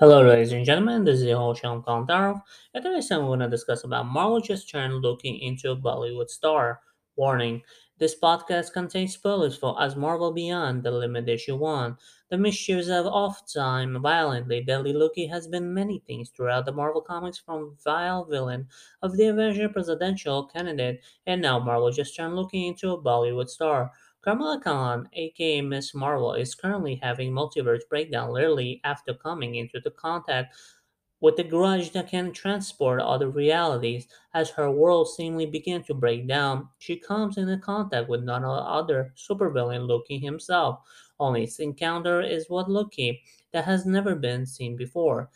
Hello, ladies and gentlemen. This is your host Sean Kantarov, and today's time we're going to discuss about Marvel just turned Loki into a Bollywood star. Warning: This podcast contains spoilers for As Marvel Beyond the Limit Issue One. The mischiefs of oft-time violently deadly Loki has been many things throughout the Marvel comics, from vile villain of the Avenger presidential candidate, and now Marvel just turned Loki into a Bollywood star. Kamala Khan, aka Miss Marvel, is currently having multiverse breakdown literally after coming into the contact with the grudge that can transport other realities. As her world seemingly begins to break down, she comes into contact with none other supervillain Loki himself. Only its encounter is what Loki that has never been seen before.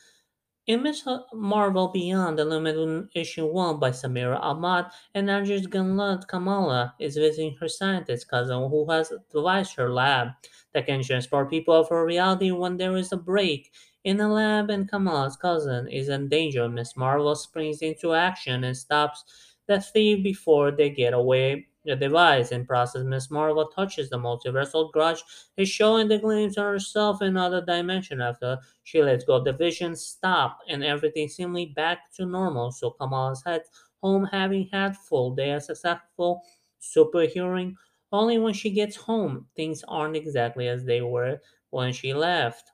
Miss Marvel Beyond the Limited Issue 1 by Samira Ahmed and Andrés Genolet Kamala is visiting her scientist cousin who has devised her lab that can transport people of her reality when there is a break in the lab and Kamala's cousin is in danger. Miss Marvel springs into action and stops the thief before they get away the device and process Miss Marvel touches the multiversal grudge is showing the glimpse of herself in another dimension after she lets go the vision, stop, and everything seemingly back to normal. So Kamala's head home having had full day of successful superheroing. Only when she gets home, things aren't exactly as they were when she left.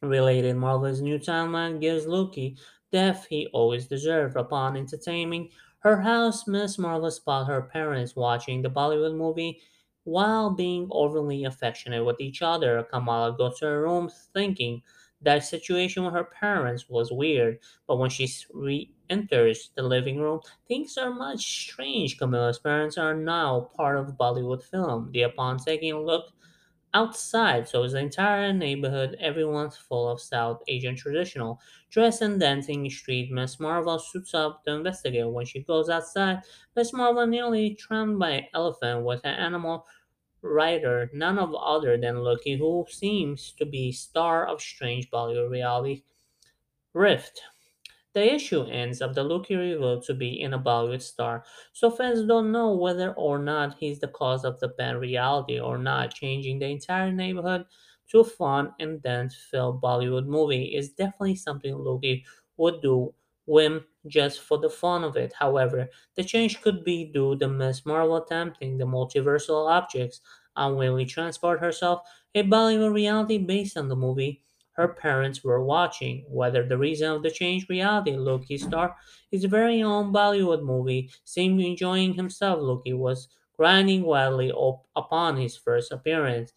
Related, Marvel's new timeline gives Loki death he always deserved. Upon entertaining her house, Miss Marvel spot her parents watching the Bollywood movie while being overly affectionate with each other. Kamala goes to her room thinking that situation with her parents was weird, but when she re-enters the living room, things are much strange. Kamala's parents are now part of Bollywood film. The upon taking a look Outside, so is the entire neighborhood. Everyone's full of South Asian traditional dress and dancing street. Miss Marvel suits up to investigate. When she goes outside, Miss Marvel nearly trampled by an elephant with an animal rider, none of other than Loki, who seems to be star of strange Bollywood reality Rift. The issue ends up the Loki revealed to be in a Bollywood star, so fans don't know whether or not he's the cause of the bad reality or not. Changing the entire neighborhood to a fun and dance-filled Bollywood movie is definitely something Loki would do whim just for the fun of it. However, the change could be due to Miss Marvel attempting the multiversal objects and unwillingly transport herself, a Bollywood reality based on the movie her parents were watching. Whether the reason of the changed reality, Loki star his very own Bollywood movie seemed enjoying himself. Loki was grinding wildly up upon his first appearance.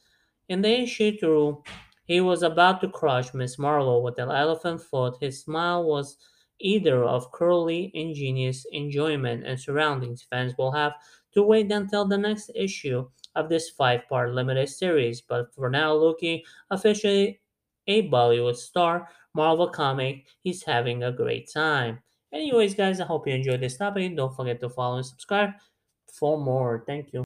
In the issue through, he was about to crush Miss Marvel with an elephant foot. His smile was either of curly, ingenious enjoyment and surroundings. Fans will have to wait until the next issue of this five-part limited series. But for now, Loki officially a Bollywood star, Marvel comic, he's having a great time. Anyways, guys, I hope you enjoyed this topic. Don't forget to follow and subscribe for more. Thank you.